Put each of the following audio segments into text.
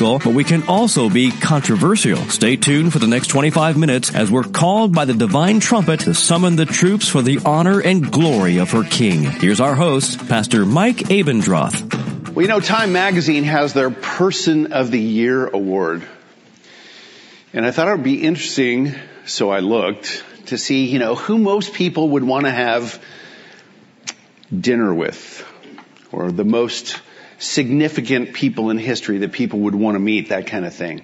but we can also be controversial. Stay tuned for the next 25 minutes as we're called by the divine trumpet to summon the troops for the honor and glory of her King. Here's our host, Pastor Mike Abendroth. Well, you know, Time Magazine has their Person of the Year award. And I thought it would be interesting, so I looked, to see, you know, who most people would want to have dinner with, or the most significant people in history that people would want to meet, that kind of thing.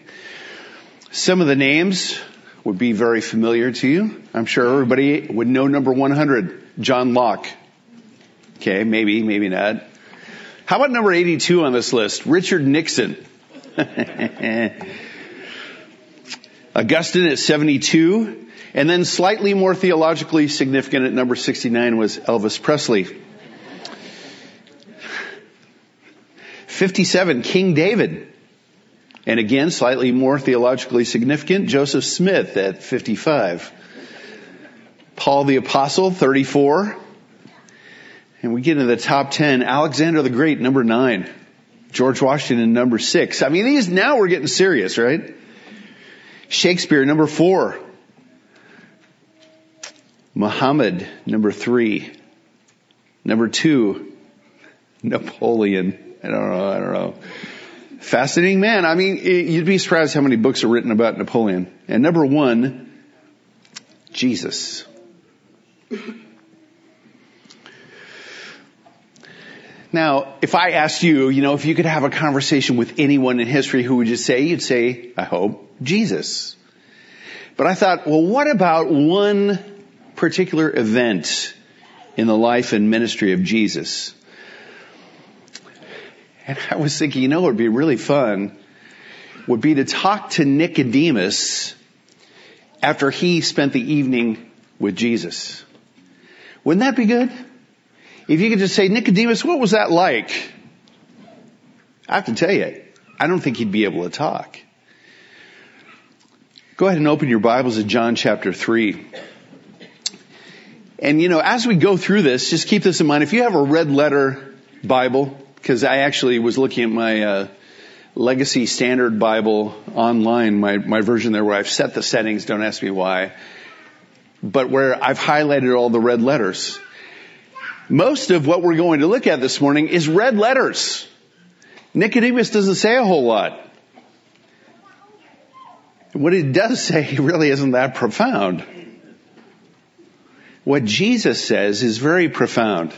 Some of the names would be very familiar to you. I'm sure everybody would know number 100, John Locke. Okay, maybe, maybe not. How about number 82 on this list? Richard Nixon. Augustine at 72. And then slightly more theologically significant at number 69 was Elvis Presley. 57, King David. And again, slightly more theologically significant, Joseph Smith at 55. Paul the Apostle, 34. And we get into the top 10, Alexander the Great, number 9. George Washington, number 6. I mean, these, now we're getting serious, right? Shakespeare, number 4. Muhammad, number 3. Number 2, Napoleon. I don't know. I don't know. Fascinating man. I mean, you'd be surprised how many books are written about Napoleon. And number one, Jesus. Now, if I asked you, you know, if you could have a conversation with anyone in history, who would you say? You'd say, I hope, Jesus. But I thought, well, what about one particular event in the life and ministry of Jesus? And I was thinking, you know what would be really fun would be to talk to Nicodemus after he spent the evening with Jesus. Wouldn't that be good? If you could just say, Nicodemus, what was that like? I have to tell you, I don't think he'd be able to talk. Go ahead and open your Bibles at John chapter 3. And you know, as we go through this, just keep this in mind. If you have a red letter Bible, because I actually was looking at my uh, Legacy Standard Bible online, my, my version there where I've set the settings, don't ask me why, but where I've highlighted all the red letters. Most of what we're going to look at this morning is red letters. Nicodemus doesn't say a whole lot. What he does say really isn't that profound. What Jesus says is very profound.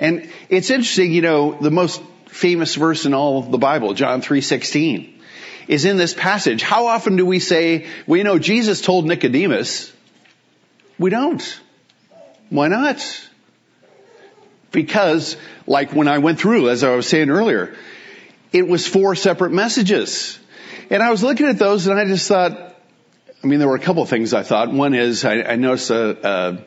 And it's interesting, you know, the most famous verse in all the Bible, John 3:16, is in this passage. How often do we say, well, you know, Jesus told Nicodemus? We don't. Why not? Because, like when I went through, as I was saying earlier, it was four separate messages. And I was looking at those and I just thought, I mean, there were a couple of things I thought. One is I, I noticed a, a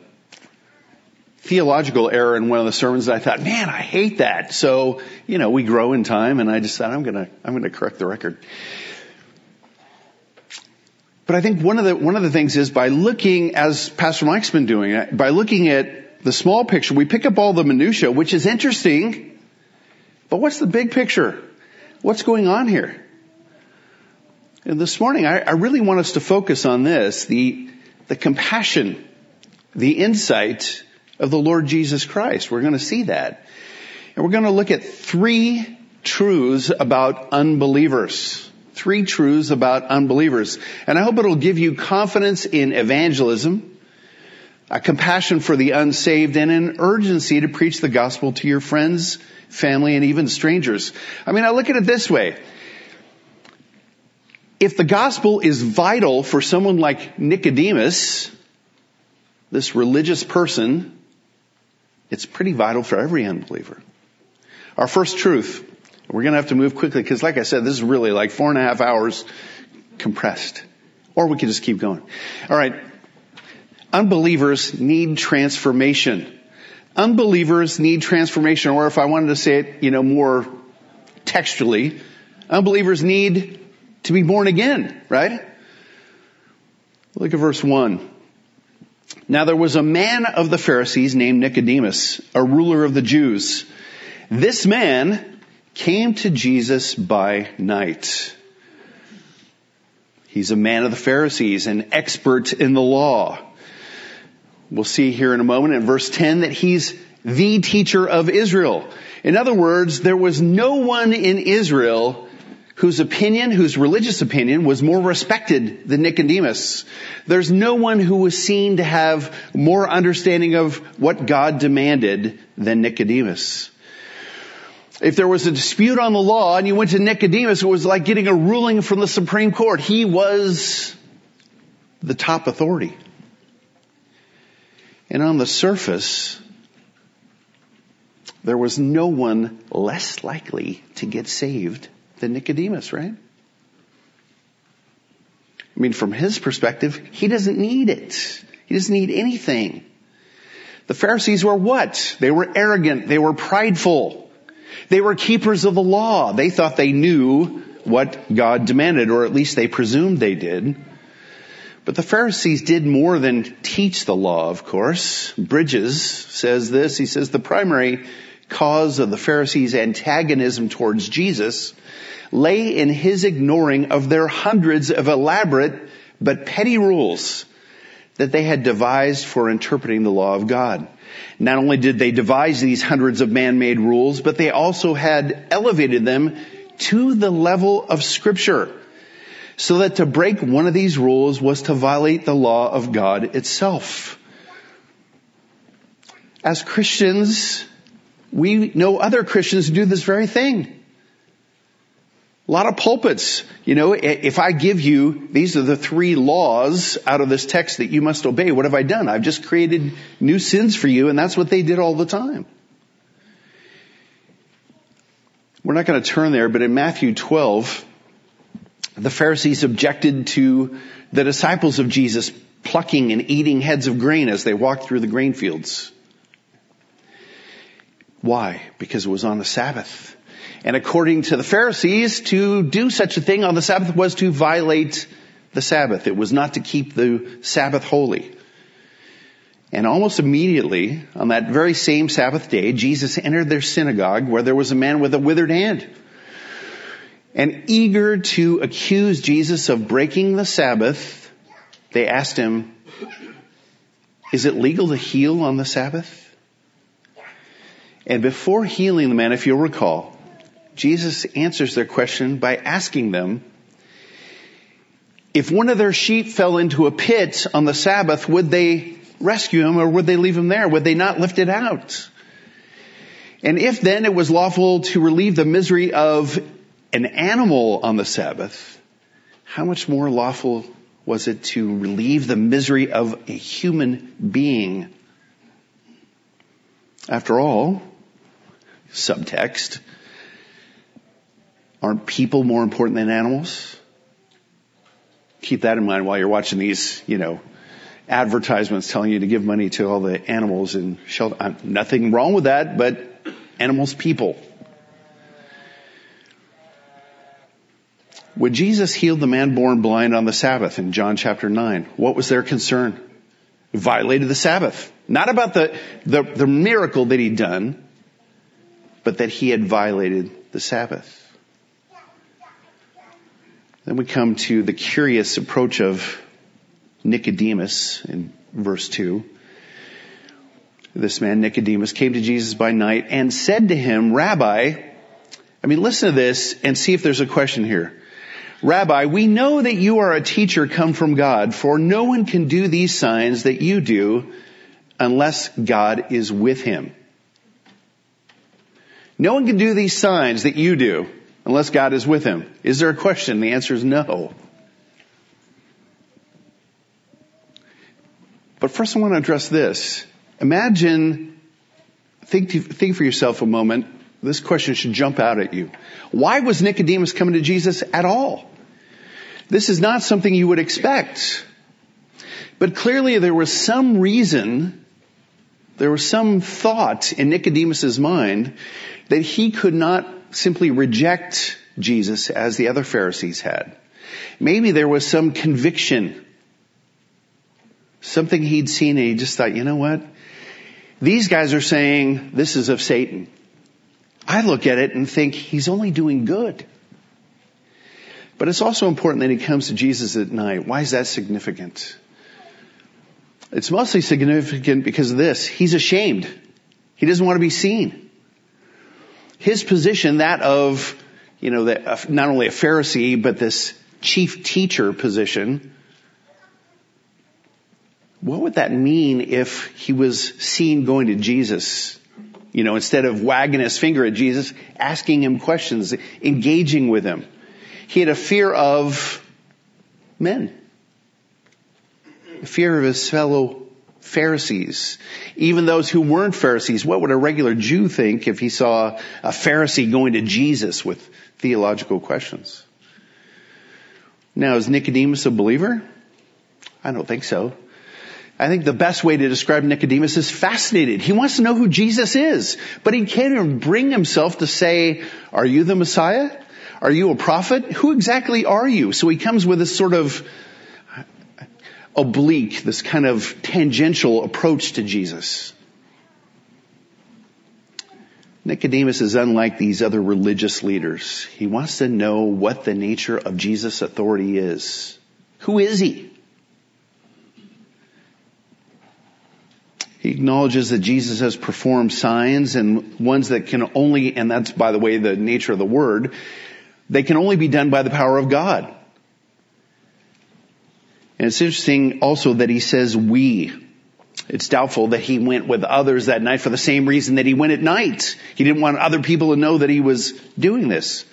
theological error in one of the sermons that I thought, man, I hate that. So, you know, we grow in time and I thought I'm gonna, I'm gonna correct the record. But I think one of the, one of the things is by looking, as Pastor Mike's been doing, by looking at the small picture, we pick up all the minutia, which is interesting, but what's the big picture? What's going on here? And this morning, I, I really want us to focus on this, the, the compassion, the insight, of the Lord Jesus Christ. We're going to see that. And we're going to look at three truths about unbelievers. Three truths about unbelievers. And I hope it'll give you confidence in evangelism, a compassion for the unsaved, and an urgency to preach the gospel to your friends, family, and even strangers. I mean, I look at it this way. If the gospel is vital for someone like Nicodemus, this religious person, it's pretty vital for every unbeliever. Our first truth We're going to have to move quickly because like I said, this is really like four and a half hours compressed. Or we could just keep going. All right. Unbelievers need transformation. Unbelievers need transformation, or if I wanted to say it, you know, more textually, unbelievers need to be born again, right? Look at verse 1. Now there was a man of the Pharisees named Nicodemus, a ruler of the Jews. This man came to Jesus by night. He's a man of the Pharisees, an expert in the law. We'll see here in a moment in verse 10 that he's the teacher of Israel. In other words, there was no one in Israel whose opinion, whose religious opinion was more respected than Nicodemus. There's no one who was seen to have more understanding of what God demanded than Nicodemus. If there was a dispute on the law and you went to Nicodemus, it was like getting a ruling from the Supreme Court. He was the top authority. And on the surface, there was no one less likely to get saved than Nicodemus, right? I mean, from his perspective, he doesn't need it. He doesn't need anything. The Pharisees were what? They were arrogant. They were prideful. They were keepers of the law. They thought they knew what God demanded, or at least they presumed they did. But the Pharisees did more than teach the law, of course. Bridges says this. He says the primary cause of the Pharisees' antagonism towards Jesus lay in his ignoring of their hundreds of elaborate but petty rules that they had devised for interpreting the law of God. Not only did they devise these hundreds of man-made rules, but they also had elevated them to the level of scripture so that to break one of these rules was to violate the law of God itself. As Christians, we know other Christians do this very thing. A lot of pulpits, you know, if I give you, these are the three laws out of this text that you must obey, what have I done? I've just created new sins for you and that's what they did all the time. We're not going to turn there, but in Matthew 12, the Pharisees objected to the disciples of Jesus plucking and eating heads of grain as they walked through the grain fields. Why? Because it was on the Sabbath. And according to the Pharisees, to do such a thing on the Sabbath was to violate the Sabbath. It was not to keep the Sabbath holy. And almost immediately, on that very same Sabbath day, Jesus entered their synagogue where there was a man with a withered hand. And eager to accuse Jesus of breaking the Sabbath, they asked him, is it legal to heal on the Sabbath? And before healing the man, if you'll recall, Jesus answers their question by asking them, if one of their sheep fell into a pit on the Sabbath, would they rescue him or would they leave him there? Would they not lift it out? And if then it was lawful to relieve the misery of an animal on the Sabbath, how much more lawful was it to relieve the misery of a human being? After all, subtext, aren't people more important than animals? Keep that in mind while you're watching these, you know, advertisements telling you to give money to all the animals in shelter. Uh, nothing wrong with that, but animals people. When Jesus healed the man born blind on the Sabbath in John chapter 9, what was their concern? Violated the Sabbath. Not about the, the, the miracle that he'd done, but that he had violated the Sabbath. Then we come to the curious approach of Nicodemus in verse 2. This man, Nicodemus, came to Jesus by night and said to him, Rabbi, I mean, listen to this and see if there's a question here. Rabbi, we know that you are a teacher come from God, for no one can do these signs that you do unless God is with him. No one can do these signs that you do unless God is with him. Is there a question? The answer is no. But first I want to address this. Imagine, think, think for yourself a moment, This question should jump out at you. Why was Nicodemus coming to Jesus at all? This is not something you would expect. But clearly there was some reason, there was some thought in Nicodemus's mind that he could not simply reject Jesus as the other Pharisees had. Maybe there was some conviction, something he'd seen and he just thought, you know what? These guys are saying this is of Satan. I look at it and think he's only doing good. But it's also important that he comes to Jesus at night. Why is that significant? It's mostly significant because of this. He's ashamed. He doesn't want to be seen. His position, that of, you know, the, uh, not only a Pharisee, but this chief teacher position, what would that mean if he was seen going to Jesus? You know, instead of wagging his finger at Jesus, asking him questions, engaging with him. He had a fear of men. A fear of his fellow Pharisees. Even those who weren't Pharisees. What would a regular Jew think if he saw a Pharisee going to Jesus with theological questions? Now, is Nicodemus a believer? I don't think so. I think the best way to describe Nicodemus is fascinated. He wants to know who Jesus is, but he can't even bring himself to say, are you the Messiah? Are you a prophet? Who exactly are you? So he comes with this sort of oblique, this kind of tangential approach to Jesus. Nicodemus is unlike these other religious leaders. He wants to know what the nature of Jesus' authority is. Who is he? He acknowledges that Jesus has performed signs and ones that can only, and that's by the way the nature of the word, they can only be done by the power of God. And it's interesting also that he says we. It's doubtful that he went with others that night for the same reason that he went at night. He didn't want other people to know that he was doing this.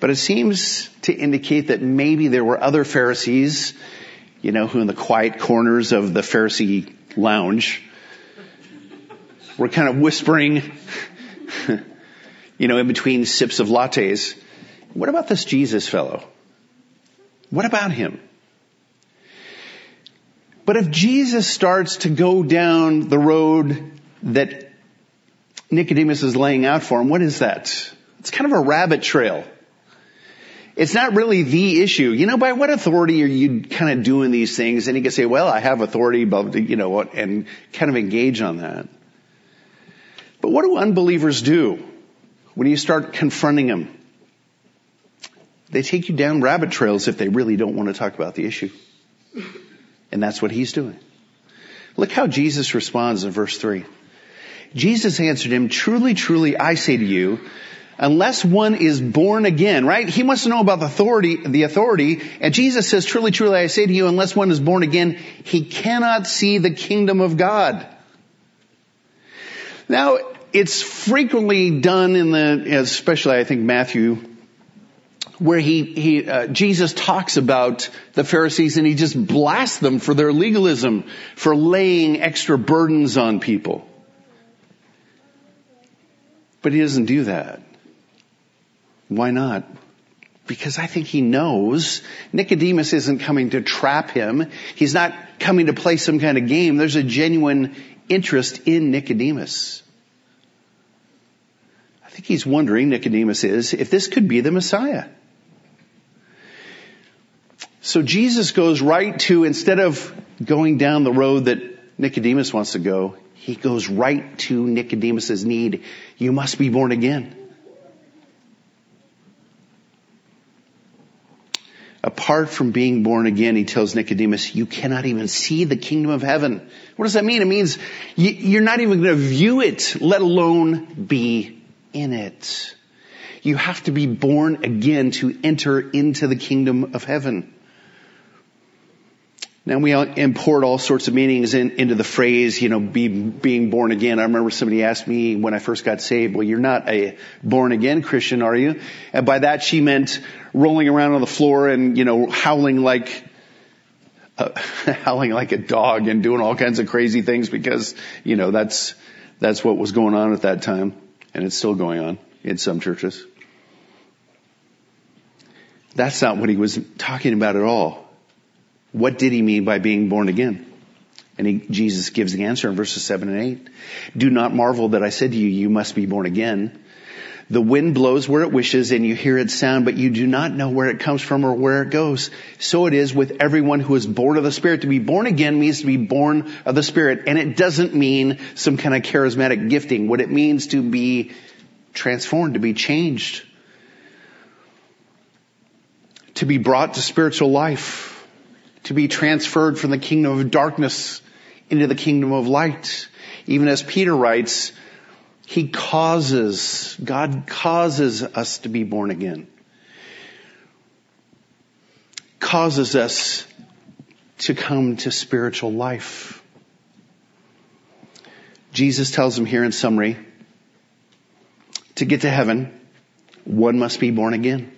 But it seems to indicate that maybe there were other Pharisees, you know, who in the quiet corners of the Pharisee lounge were kind of whispering, you know, in between sips of lattes. What about this Jesus fellow? What about him? But if Jesus starts to go down the road that Nicodemus is laying out for him, what is that? It's kind of a rabbit trail. It's not really the issue. You know, by what authority are you kind of doing these things? And he can say, well, I have authority, but, you know, and kind of engage on that. But what do unbelievers do when you start confronting them? They take you down rabbit trails if they really don't want to talk about the issue. And that's what he's doing. Look how Jesus responds in verse 3. Jesus answered him, truly, truly, I say to you, unless one is born again, right? He wants to know about the authority, the authority, and Jesus says, truly, truly, I say to you, unless one is born again, he cannot see the kingdom of God. Now, it's frequently done in the, especially I think Matthew where he, he uh, Jesus talks about the Pharisees and he just blasts them for their legalism, for laying extra burdens on people. But he doesn't do that. Why not? Because I think he knows Nicodemus isn't coming to trap him. He's not coming to play some kind of game. There's a genuine interest in Nicodemus. I think he's wondering, Nicodemus is, if this could be the Messiah. So Jesus goes right to, instead of going down the road that Nicodemus wants to go, he goes right to Nicodemus's need. You must be born again. Apart from being born again, he tells Nicodemus, you cannot even see the kingdom of heaven. What does that mean? It means you're not even going to view it, let alone be in it. You have to be born again to enter into the kingdom of heaven. Now we import all sorts of meanings in, into the phrase, you know, be, being born again. I remember somebody asked me when I first got saved, well, you're not a born again Christian, are you? And by that she meant rolling around on the floor and, you know, howling like, uh, howling like a dog and doing all kinds of crazy things because, you know, that's, that's what was going on at that time. And it's still going on in some churches. That's not what he was talking about at all. What did he mean by being born again? And he, Jesus gives the answer in verses 7 and 8. Do not marvel that I said to you, you must be born again. The wind blows where it wishes and you hear its sound, but you do not know where it comes from or where it goes. So it is with everyone who is born of the Spirit. To be born again means to be born of the Spirit. And it doesn't mean some kind of charismatic gifting. What it means to be transformed, to be changed, to be brought to spiritual life, to be transferred from the kingdom of darkness into the kingdom of light. Even as Peter writes, he causes, God causes us to be born again. Causes us to come to spiritual life. Jesus tells him here in summary, to get to heaven, one must be born again.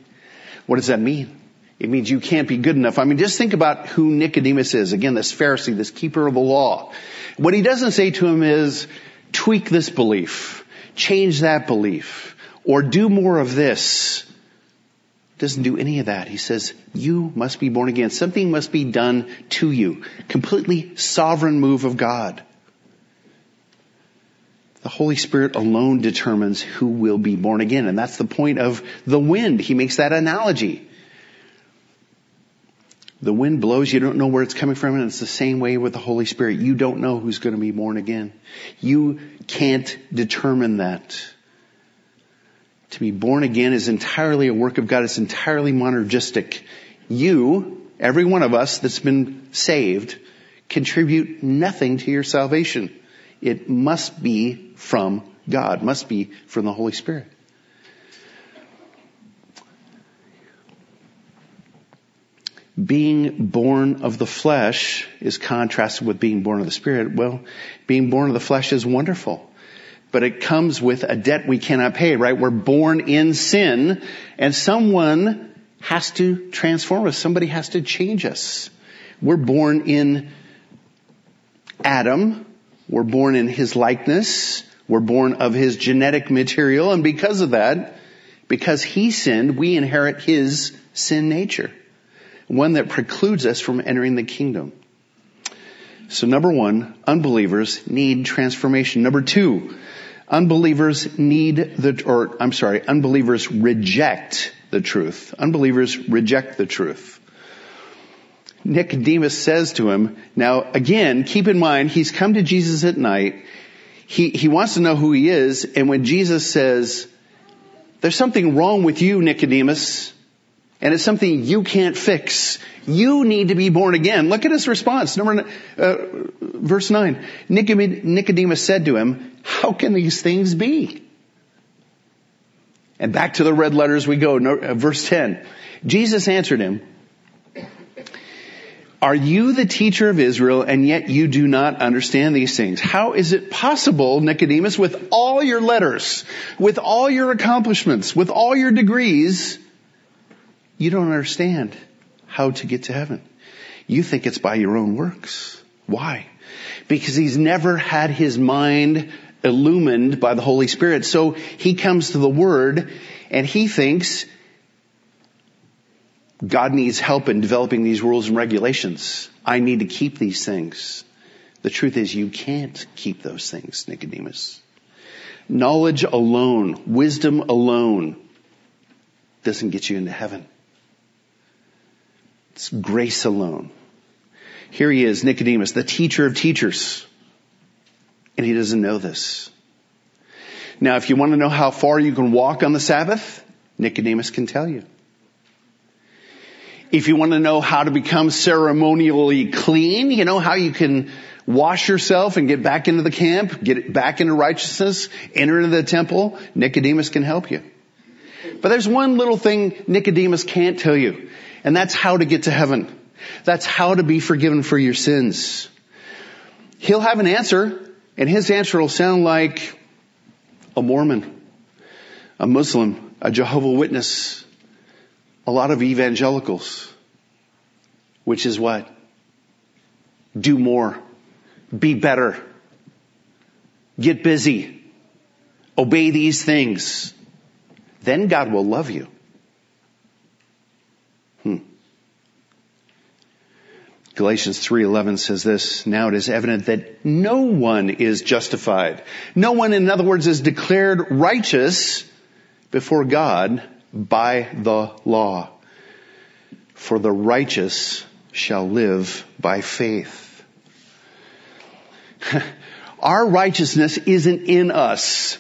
What does that mean? It means you can't be good enough. I mean, just think about who Nicodemus is. Again, this Pharisee, this keeper of the law. What he doesn't say to him is, tweak this belief, change that belief, or do more of this. Doesn't do any of that. He says, you must be born again. Something must be done to you. Completely sovereign move of God. The Holy Spirit alone determines who will be born again. And that's the point of the wind. He makes that analogy. The wind blows, you don't know where it's coming from, and it's the same way with the Holy Spirit. You don't know who's going to be born again. You can't determine that. To be born again is entirely a work of God. It's entirely monergistic. You, every one of us that's been saved, contribute nothing to your salvation. It must be from God, must be from the Holy Spirit. Being born of the flesh is contrasted with being born of the spirit. Well, being born of the flesh is wonderful, but it comes with a debt we cannot pay, right? We're born in sin and someone has to transform us. Somebody has to change us. We're born in Adam. We're born in his likeness. We're born of his genetic material. And because of that, because he sinned, we inherit his sin nature one that precludes us from entering the kingdom. So number one, unbelievers need transformation. Number two, unbelievers need the, or I'm sorry, unbelievers reject the truth. Unbelievers reject the truth. Nicodemus says to him, now again, keep in mind, he's come to Jesus at night. He, he wants to know who he is. And when Jesus says, there's something wrong with you, Nicodemus, and it's something you can't fix. You need to be born again. Look at his response. Number, uh, verse 9. Nicodemus said to him, how can these things be? And back to the red letters we go. Uh, verse 10. Jesus answered him, are you the teacher of Israel and yet you do not understand these things? How is it possible, Nicodemus, with all your letters, with all your accomplishments, with all your degrees, you don't understand how to get to heaven. You think it's by your own works. Why? Because he's never had his mind illumined by the Holy Spirit. So he comes to the Word and he thinks God needs help in developing these rules and regulations. I need to keep these things. The truth is you can't keep those things, Nicodemus. Knowledge alone, wisdom alone doesn't get you into heaven. It's grace alone. Here he is, Nicodemus, the teacher of teachers. And he doesn't know this. Now, if you want to know how far you can walk on the Sabbath, Nicodemus can tell you. If you want to know how to become ceremonially clean, you know how you can wash yourself and get back into the camp, get back into righteousness, enter into the temple, Nicodemus can help you. But there's one little thing Nicodemus can't tell you. And that's how to get to heaven. That's how to be forgiven for your sins. He'll have an answer, and his answer will sound like a Mormon, a Muslim, a Jehovah Witness, a lot of evangelicals, which is what? Do more. Be better. Get busy. Obey these things. then God will love you. Galatians 3:11 says this, now it is evident that no one is justified. No one in other words is declared righteous before God by the law. For the righteous shall live by faith. Our righteousness isn't in us.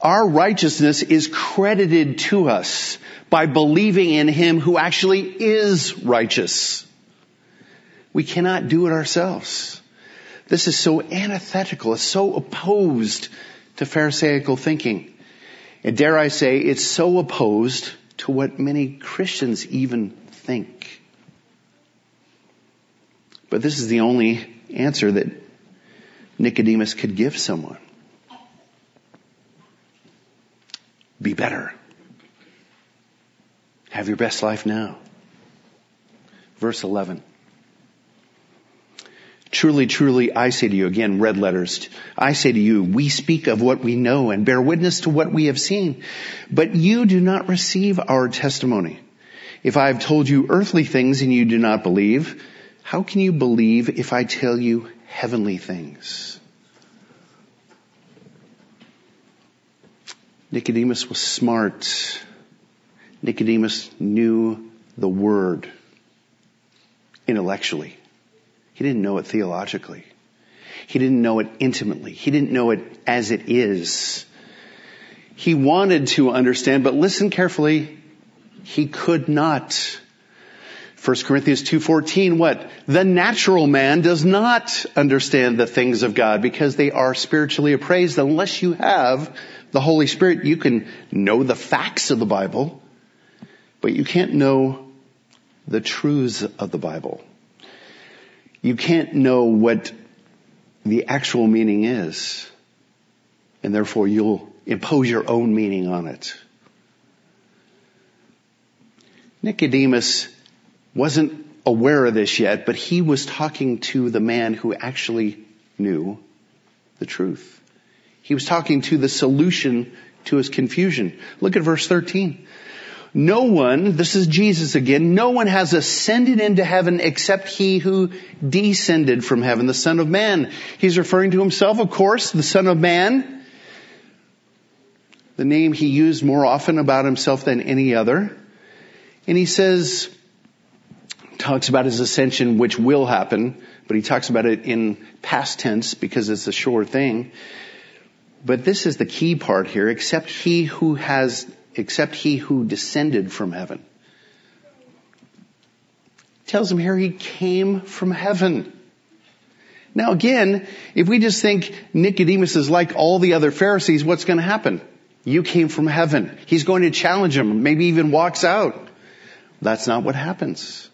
Our righteousness is credited to us by believing in Him who actually is righteous. We cannot do it ourselves. This is so antithetical. It's so opposed to Pharisaical thinking. And dare I say, it's so opposed to what many Christians even think. But this is the only answer that Nicodemus could give someone. Be better. Have your best life now. Verse 11. Truly, truly, I say to you, again, red letters, I say to you, we speak of what we know and bear witness to what we have seen, but you do not receive our testimony. If I have told you earthly things and you do not believe, how can you believe if I tell you heavenly things? Nicodemus was smart. Nicodemus knew the word intellectually. He didn't know it theologically. He didn't know it intimately. He didn't know it as it is. He wanted to understand, but listen carefully. He could not. 1 Corinthians 2.14, what? The natural man does not understand the things of God because they are spiritually appraised. Unless you have the Holy Spirit, you can know the facts of the Bible, but you can't know the truths of the Bible you can't know what the actual meaning is. And therefore you'll impose your own meaning on it. Nicodemus wasn't aware of this yet, but he was talking to the man who actually knew the truth. He was talking to the solution to his confusion. Look at verse 13. No one, this is Jesus again, no one has ascended into heaven except he who descended from heaven, the Son of Man. He's referring to himself, of course, the Son of Man. The name he used more often about himself than any other. And he says, talks about his ascension, which will happen, but he talks about it in past tense because it's a sure thing. But this is the key part here, except he who has except he who descended from heaven. Tells him here he came from heaven. Now again, if we just think Nicodemus is like all the other Pharisees, what's going to happen? You came from heaven. He's going to challenge him, maybe even walks out. That's not what happens.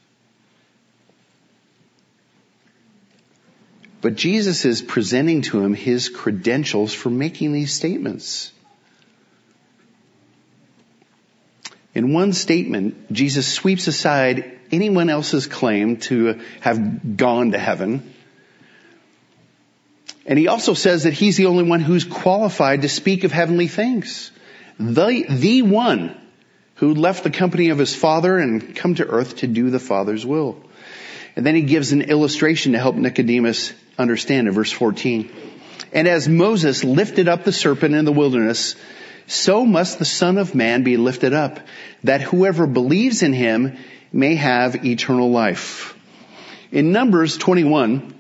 But Jesus is presenting to him his credentials for making these statements. In one statement, Jesus sweeps aside anyone else's claim to have gone to heaven. And he also says that he's the only one who's qualified to speak of heavenly things. The, the one who left the company of his father and come to earth to do the father's will. And then he gives an illustration to help Nicodemus understand in verse 14. And as Moses lifted up the serpent in the wilderness, so must the Son of Man be lifted up, that whoever believes in him may have eternal life. In Numbers 21,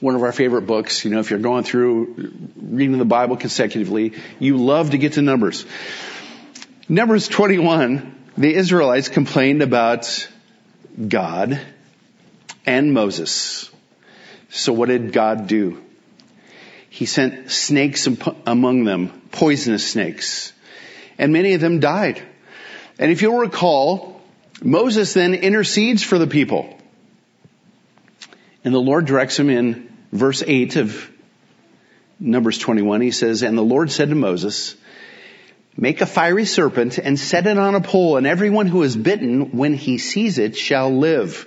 one of our favorite books, you know, if you're going through reading the Bible consecutively, you love to get to Numbers. Numbers 21, the Israelites complained about God and Moses. So what did God do? He sent snakes among them, poisonous snakes. And many of them died. And if you'll recall, Moses then intercedes for the people. And the Lord directs him in verse 8 of Numbers 21. He says, And the Lord said to Moses, Make a fiery serpent and set it on a pole, and everyone who is bitten, when he sees it, shall live.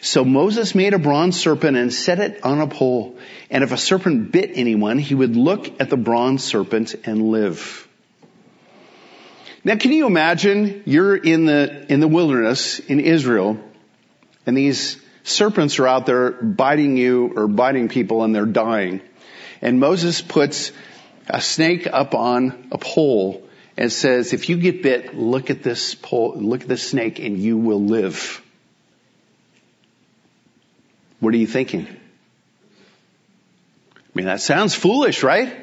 So Moses made a bronze serpent and set it on a pole. And if a serpent bit anyone, he would look at the bronze serpent and live. Now can you imagine you're in the, in the wilderness in Israel and these serpents are out there biting you or biting people and they're dying. And Moses puts a snake up on a pole and says, if you get bit, look at this pole, look at this snake and you will live. What are you thinking? I mean, that sounds foolish, right?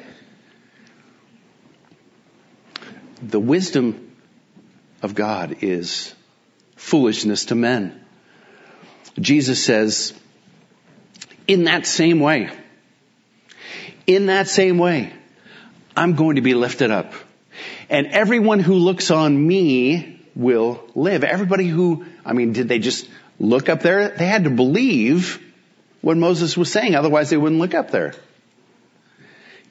The wisdom of God is foolishness to men. Jesus says, in that same way, in that same way, I'm going to be lifted up. And everyone who looks on me will live. Everybody who, I mean, did they just look up there? They had to believe what Moses was saying, otherwise they wouldn't look up there.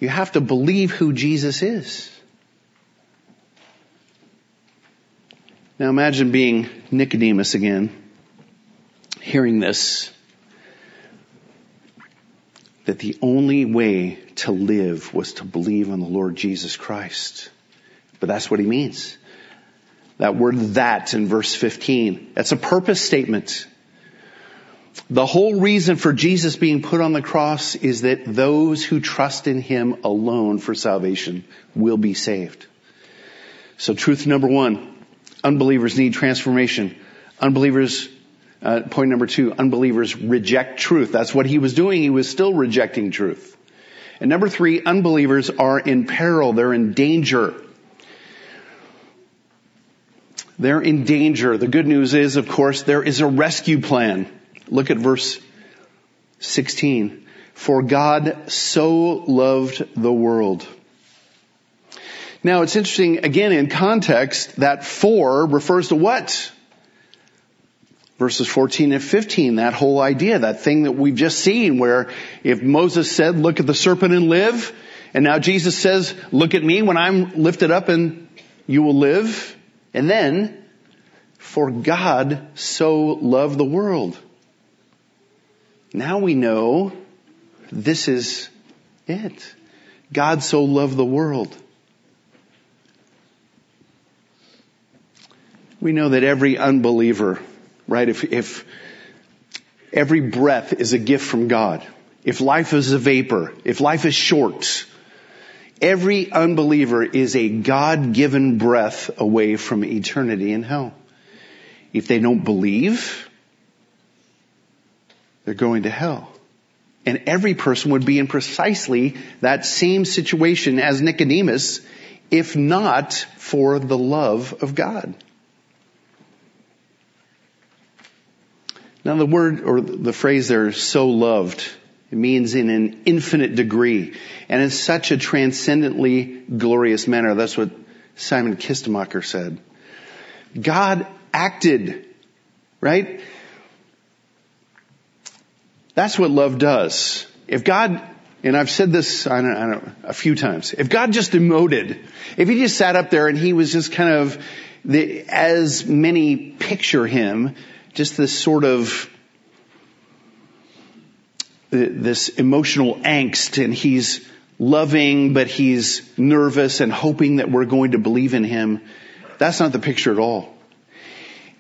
You have to believe who Jesus is. Now imagine being Nicodemus again hearing this that the only way to live was to believe on the Lord Jesus Christ. But that's what he means. That word that in verse 15, that's a purpose statement. The whole reason for Jesus being put on the cross is that those who trust in him alone for salvation will be saved. So truth number one, unbelievers need transformation. Unbelievers uh, point number two, unbelievers reject truth. That's what he was doing. He was still rejecting truth. And number three, unbelievers are in peril. They're in danger. They're in danger. The good news is, of course, there is a rescue plan. Look at verse 16. For God so loved the world. Now it's interesting, again in context, that for refers to what? verses 14 and 15, that whole idea, that thing that we've just seen where if Moses said, look at the serpent and live, and now Jesus says, look at me when I'm lifted up and you will live. And then, for God so loved the world. Now we know this is it. God so loved the world. We know that every unbeliever right? If, if every breath is a gift from God, if life is a vapor, if life is short, every unbeliever is a God-given breath away from eternity in hell. If they don't believe, they're going to hell. And every person would be in precisely that same situation as Nicodemus, if not for the love of God. Now the word or the phrase there, so loved, it means in an infinite degree and in such a transcendently glorious manner. That's what Simon Kistemaker said. God acted, right? That's what love does. If God, and I've said this I don't, I don't, a few times, if God just emoted, if he just sat up there and he was just kind of the, as many picture him, just this sort of this emotional angst and he's loving but he's nervous and hoping that we're going to believe in him. That's not the picture at all.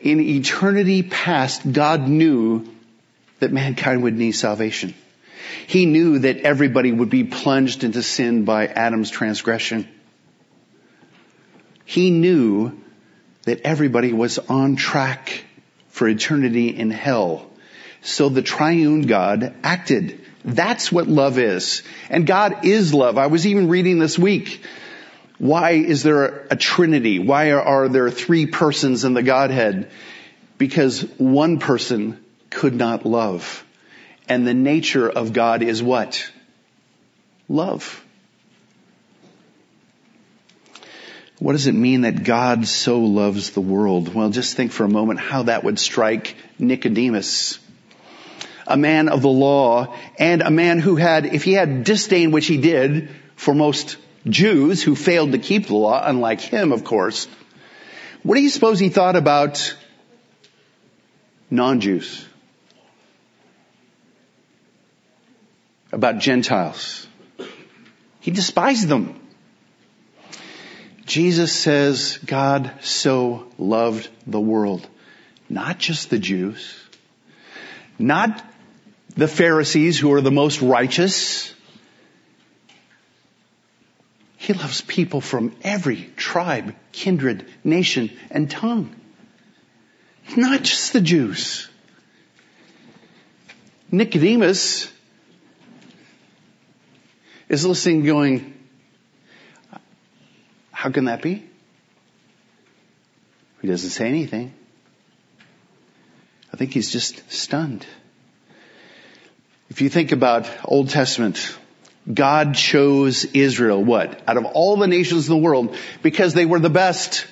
In eternity past, God knew that mankind would need salvation. He knew that everybody would be plunged into sin by Adam's transgression. He knew that everybody was on track for eternity in hell. So the triune God acted. That's what love is. And God is love. I was even reading this week. Why is there a trinity? Why are, there three persons in the Godhead? Because one person could not love. And the nature of God is what? Love. What does it mean that God so loves the world? Well, just think for a moment how that would strike Nicodemus. A man of the law and a man who had, if he had disdain, which he did for most Jews who failed to keep the law, unlike him, of course, what do you suppose he thought about non-Jews? About Gentiles? He despised them. Jesus says God so loved the world, not just the Jews, not the Pharisees who are the most righteous. He loves people from every tribe, kindred, nation, and tongue. Not just the Jews. Nicodemus is listening going, how can that be? He doesn't say anything. I think he's just stunned. If you think about Old Testament, God chose Israel, what? Out of all the nations in the world, because they were the best.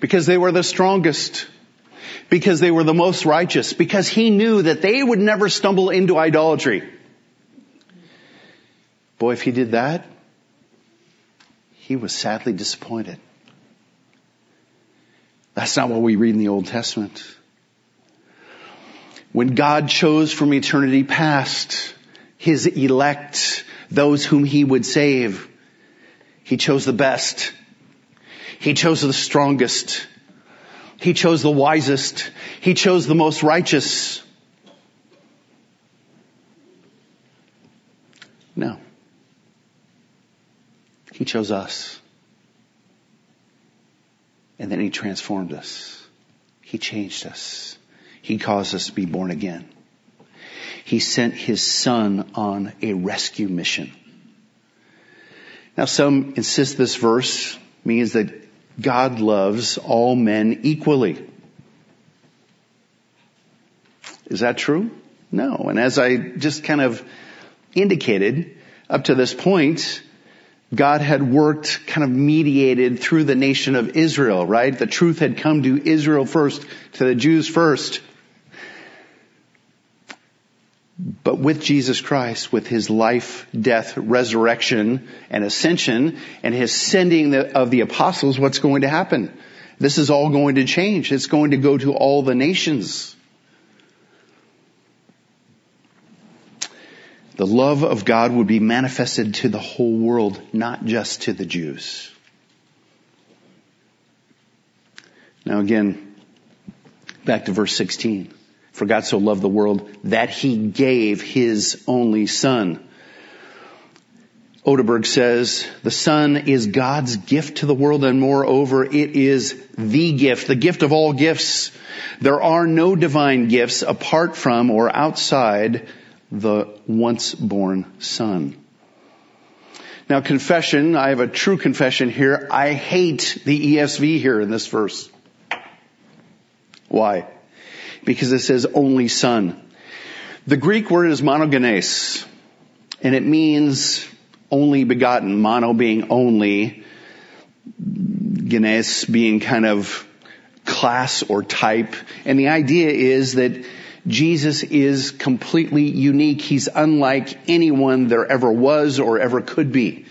Because they were the strongest. Because they were the most righteous. Because He knew that they would never stumble into idolatry. Boy, if He did that, He was sadly disappointed. That's not what we read in the Old Testament. When God chose from eternity past his elect, those whom he would save, he chose the best. He chose the strongest. He chose the wisest. He chose the most righteous. No. He chose us. And then he transformed us. He changed us. He caused us to be born again. He sent his son on a rescue mission. Now some insist this verse means that God loves all men equally. Is that true? No. And as I just kind of indicated, up to this point, God had worked kind of mediated through the nation of Israel, right? The truth had come to Israel first, to the Jews first. But with Jesus Christ, with his life, death, resurrection, and ascension, and his sending of the apostles, what's going to happen? This is all going to change. It's going to go to all the nations. The love of God would be manifested to the whole world, not just to the Jews. Now again, back to verse 16. For God so loved the world that he gave his only son. Odeberg says, the son is God's gift to the world and moreover it is the gift, the gift of all gifts. There are no divine gifts apart from or outside the once born son. Now confession, I have a true confession here. I hate the ESV here in this verse. Why? Because it says only son. The Greek word is monogenes, and it means only begotten, mono being only, genes being kind of class or type. And the idea is that Jesus is completely unique. He's unlike anyone there ever was or ever could be.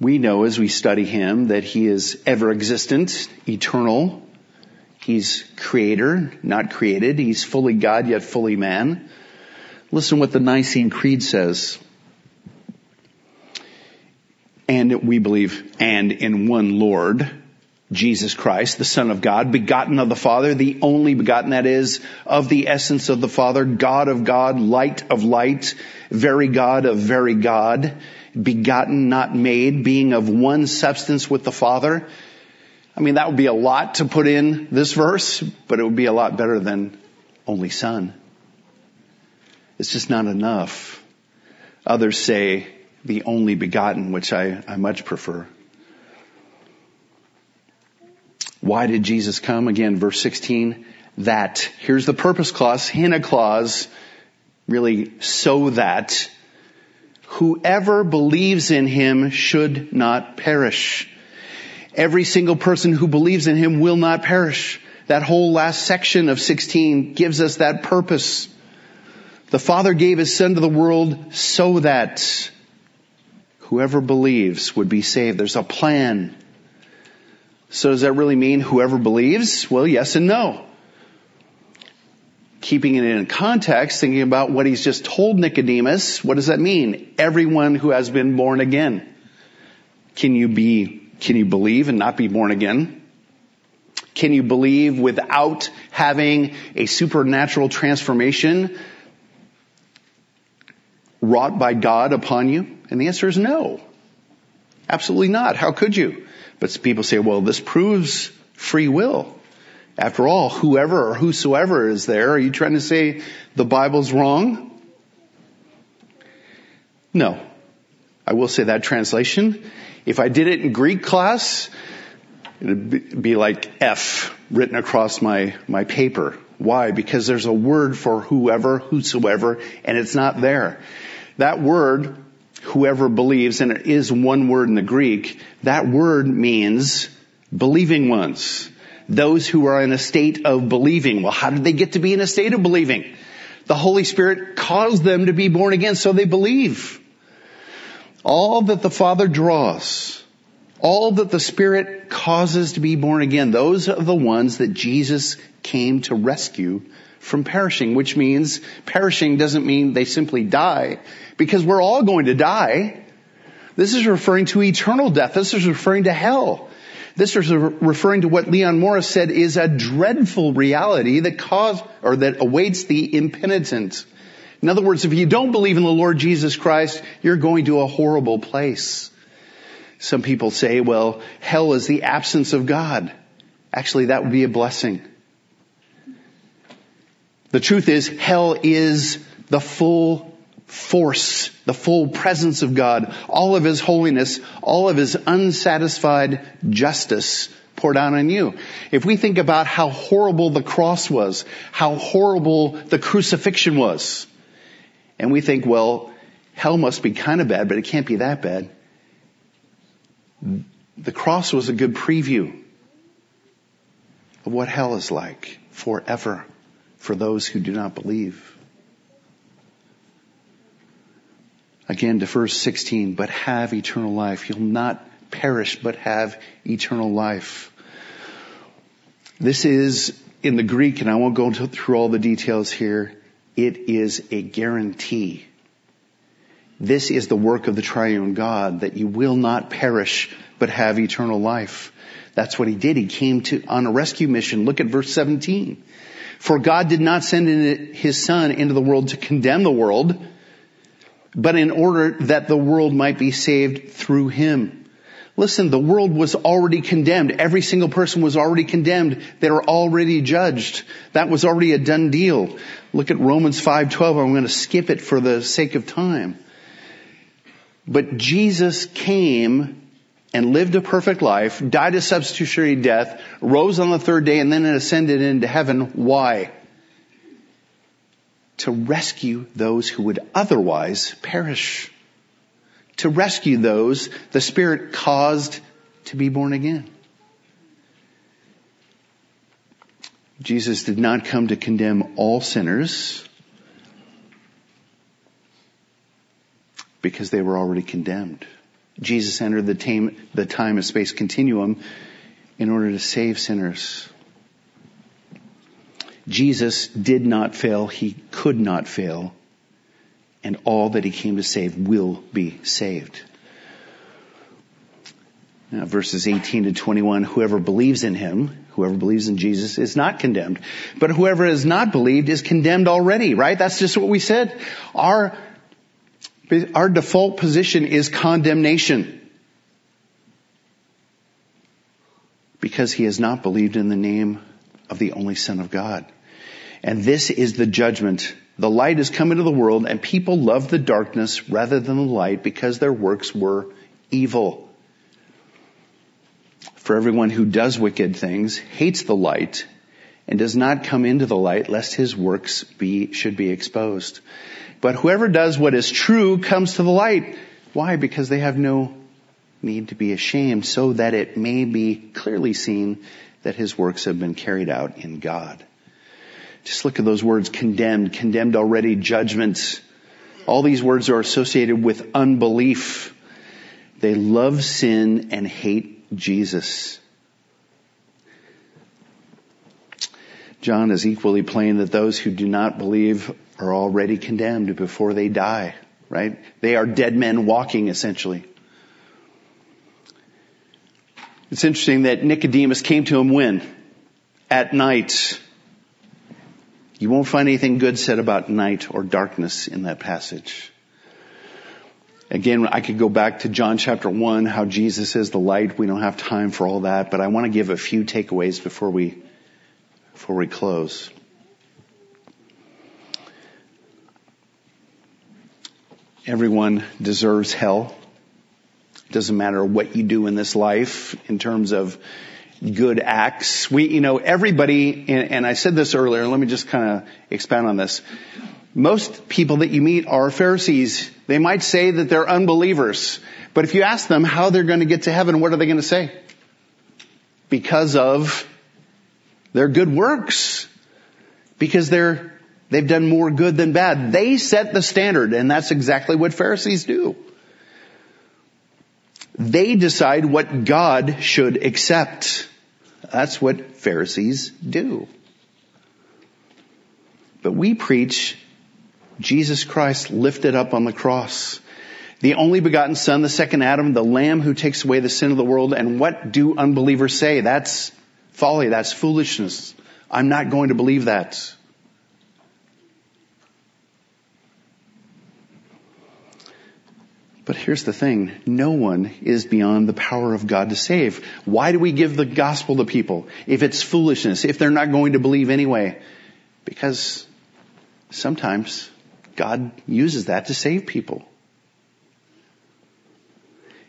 We know as we study him that he is ever existent, eternal, He's creator, not created. He's fully God, yet fully man. Listen what the Nicene Creed says. And we believe, and in one Lord, Jesus Christ, the Son of God, begotten of the Father, the only begotten that is of the essence of the Father, God of God, light of light, very God of very God, begotten, not made, being of one substance with the Father, I mean, that would be a lot to put in this verse, but it would be a lot better than only son. It's just not enough. Others say the only begotten, which I, I much prefer. Why did Jesus come? Again, verse 16, that, here's the purpose clause, hina clause, really so that whoever believes in him should not perish Every single person who believes in him will not perish. That whole last section of 16 gives us that purpose. The Father gave His Son to the world so that whoever believes would be saved. There's a plan. So does that really mean whoever believes? Well, yes and no. Keeping it in context, thinking about what he's just told Nicodemus, what does that mean? Everyone who has been born again. Can you be, can you believe and not be born again? Can you believe without having a supernatural transformation wrought by God upon you? And the answer is no. Absolutely not. How could you? But people say, well, this proves free will. After all, whoever or whosoever is there, are you trying to say the Bible's wrong? No. I will say that translation. If I did it in Greek class, it'd be like F written across my, my paper. Why? Because there's a word for whoever, whosoever, and it's not there. That word, whoever believes, and it is one word in the Greek, that word means believing ones. Those who are in a state of believing. Well, how did they get to be in a state of believing? The Holy Spirit caused them to be born again, so they believe. All that the Father draws, all that the Spirit causes to be born again, those are the ones that Jesus came to rescue from perishing, which means perishing doesn't mean they simply die, because we're all going to die. This is referring to eternal death. This is referring to hell. This is referring to what Leon Morris said is a dreadful reality that cause, or that awaits the impenitent. In other words, if you don't believe in the Lord Jesus Christ, you're going to a horrible place. Some people say, well, hell is the absence of God. Actually, that would be a blessing. The truth is, hell is the full force, the full presence of God, all of His holiness, all of His unsatisfied justice poured out on you. If we think about how horrible the cross was, how horrible the crucifixion was, and we think, well, hell must be kind of bad, but it can't be that bad. The cross was a good preview of what hell is like forever for those who do not believe. Again to verse 16, but have eternal life. You'll not perish, but have eternal life. This is in the Greek, and I won't go through all the details here. It is a guarantee. This is the work of the triune God that you will not perish, but have eternal life. That's what he did. He came to, on a rescue mission. Look at verse 17. For God did not send his son into the world to condemn the world, but in order that the world might be saved through him. Listen, the world was already condemned. Every single person was already condemned. They were already judged. That was already a done deal. Look at Romans 5:12. I'm going to skip it for the sake of time. But Jesus came and lived a perfect life, died a substitutionary death, rose on the third day, and then ascended into heaven. Why? To rescue those who would otherwise perish. To rescue those the Spirit caused to be born again. Jesus did not come to condemn all sinners because they were already condemned. Jesus entered the time, the time and space continuum in order to save sinners. Jesus did not fail. He could not fail. And all that he came to save will be saved. Now, verses 18 to 21, whoever believes in him, whoever believes in Jesus is not condemned. But whoever has not believed is condemned already, right? That's just what we said. Our our default position is condemnation. Because he has not believed in the name of the only Son of God. And this is the judgment. The light has come into the world and people love the darkness rather than the light because their works were evil. For everyone who does wicked things hates the light and does not come into the light lest his works be, should be exposed. But whoever does what is true comes to the light. Why? Because they have no need to be ashamed so that it may be clearly seen that his works have been carried out in God. Just look at those words condemned, condemned already, judgments. All these words are associated with unbelief. They love sin and hate Jesus. John is equally plain that those who do not believe are already condemned before they die, right? They are dead men walking essentially. It's interesting that Nicodemus came to him when? At night. You won't find anything good said about night or darkness in that passage. Again, I could go back to John chapter 1, how Jesus is the light. We don't have time for all that, but I want to give a few takeaways before we, before we close. Everyone deserves hell. It doesn't matter what you do in this life in terms of good acts. We, you know, everybody, and, and I said this earlier, let me just kind of expand on this. Most people that you meet are Pharisees. They might say that they're unbelievers. But if you ask them how they're going to get to heaven, what are they going to say? Because of their good works. Because they're, they've done more good than bad. They set the standard, and that's exactly what Pharisees do. They decide what God should accept. That's what Pharisees do. But we preach Jesus Christ lifted up on the cross. The only begotten son, the second Adam, the lamb who takes away the sin of the world. And what do unbelievers say? That's folly. That's foolishness. I'm not going to believe that. But here's the thing. No one is beyond the power of God to save. Why do we give the gospel to people? If it's foolishness, if they're not going to believe anyway. Because sometimes God uses that to save people.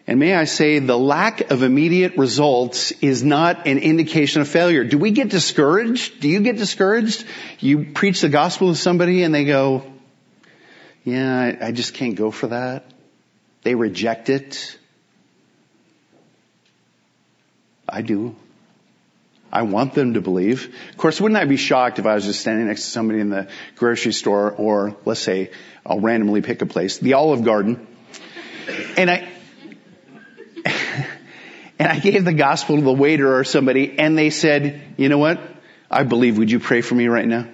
And may I say, the lack of immediate results is not an indication of failure. Do we get discouraged? Do you get discouraged? You preach the gospel to somebody and they go, yeah, I, just can't go for that. They reject it. I do. I want them to believe. Of course, wouldn't I be shocked if I was just standing next to somebody in the grocery store or let's say I'll randomly pick a place, the Olive Garden, and I, and I gave the gospel to the waiter or somebody and they said, you know what? I believe, would you pray for me right now?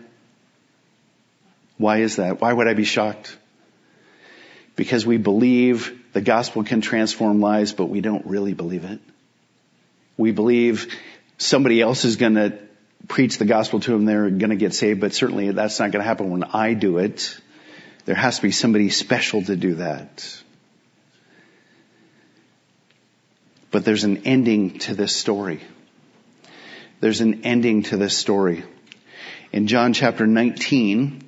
Why is that? Why would I be shocked? Because we believe the gospel can transform lives, but we don't really believe it. We believe somebody else is going to preach the gospel to them, they're going to get saved, but certainly that's not going to happen when I do it. There has to be somebody special to do that. But there's an ending to this story. There's an ending to this story. In John chapter 19,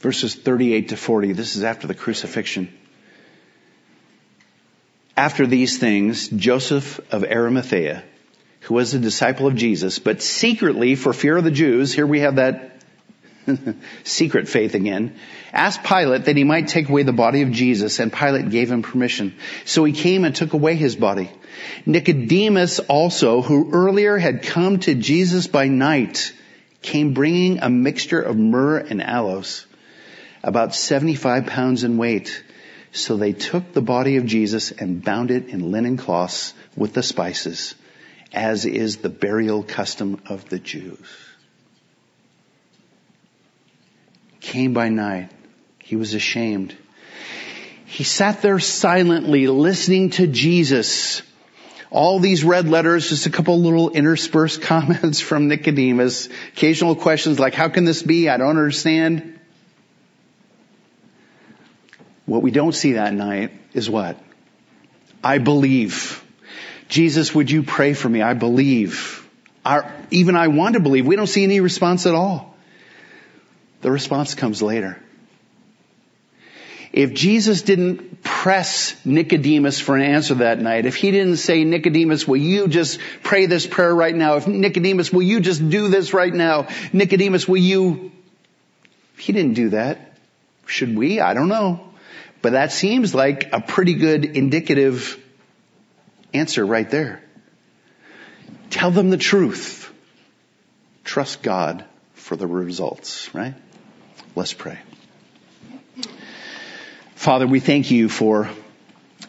verses 38 to 40. This is after the crucifixion. After these things, Joseph of Arimathea, who was a disciple of Jesus, but secretly for fear of the Jews, here we have that secret faith again, asked Pilate that he might take away the body of Jesus, and Pilate gave him permission. So he came and took away his body. Nicodemus also, who earlier had come to Jesus by night, came bringing a mixture of myrrh and aloes about 75 pounds in weight. So they took the body of Jesus and bound it in linen cloths with the spices, as is the burial custom of the Jews. Came by night. He was ashamed. He sat there silently listening to Jesus. All these red letters, just a couple little interspersed comments from Nicodemus, occasional questions like, how can this be? I don't understand. What we don't see that night is what? I believe. Jesus, would you pray for me? I believe. Our, even I want to believe. We don't see any response at all. The response comes later. If Jesus didn't press Nicodemus for an answer that night, if he didn't say, Nicodemus, will you just pray this prayer right now? If Nicodemus, will you just do this right now? Nicodemus, will you? He didn't do that. Should we? I don't know. But that seems like a pretty good indicative answer right there. Tell them the truth. Trust God for the results, right? Let's pray. Father, we thank you for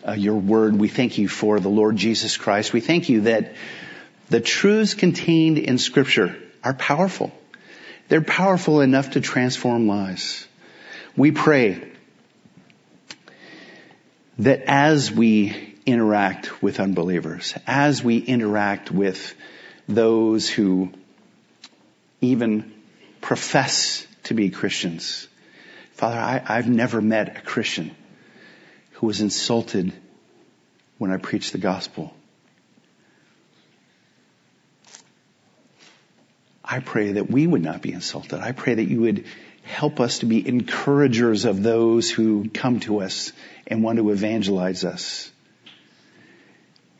uh, your word. We thank you for the Lord Jesus Christ. We thank you that the truths contained in scripture are powerful. They're powerful enough to transform lives. We pray that as we interact with unbelievers, as we interact with those who even profess to be Christians. Father, I, I've never met a Christian who was insulted when I preached the gospel. I pray that we would not be insulted. I pray that you would help us to be encouragers of those who come to us and want to evangelize us.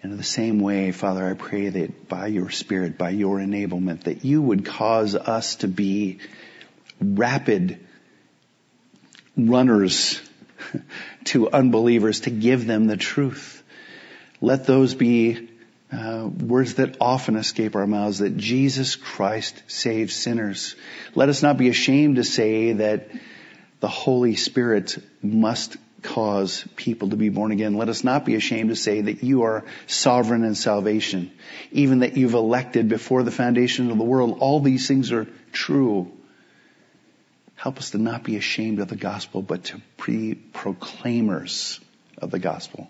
And in the same way, Father, I pray that by your Spirit, by your enablement, that you would cause us to be rapid runners to unbelievers to give them the truth. Let those be uh, words that often escape our mouths that Jesus Christ saves sinners. Let us not be ashamed to say that the Holy Spirit must cause people to be born again. Let us not be ashamed to say that you are sovereign in salvation, even that you've elected before the foundation of the world. All these things are true. Help us to not be ashamed of the gospel, but to be proclaimers of the gospel.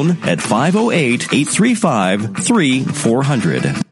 phone at 508 835 3400.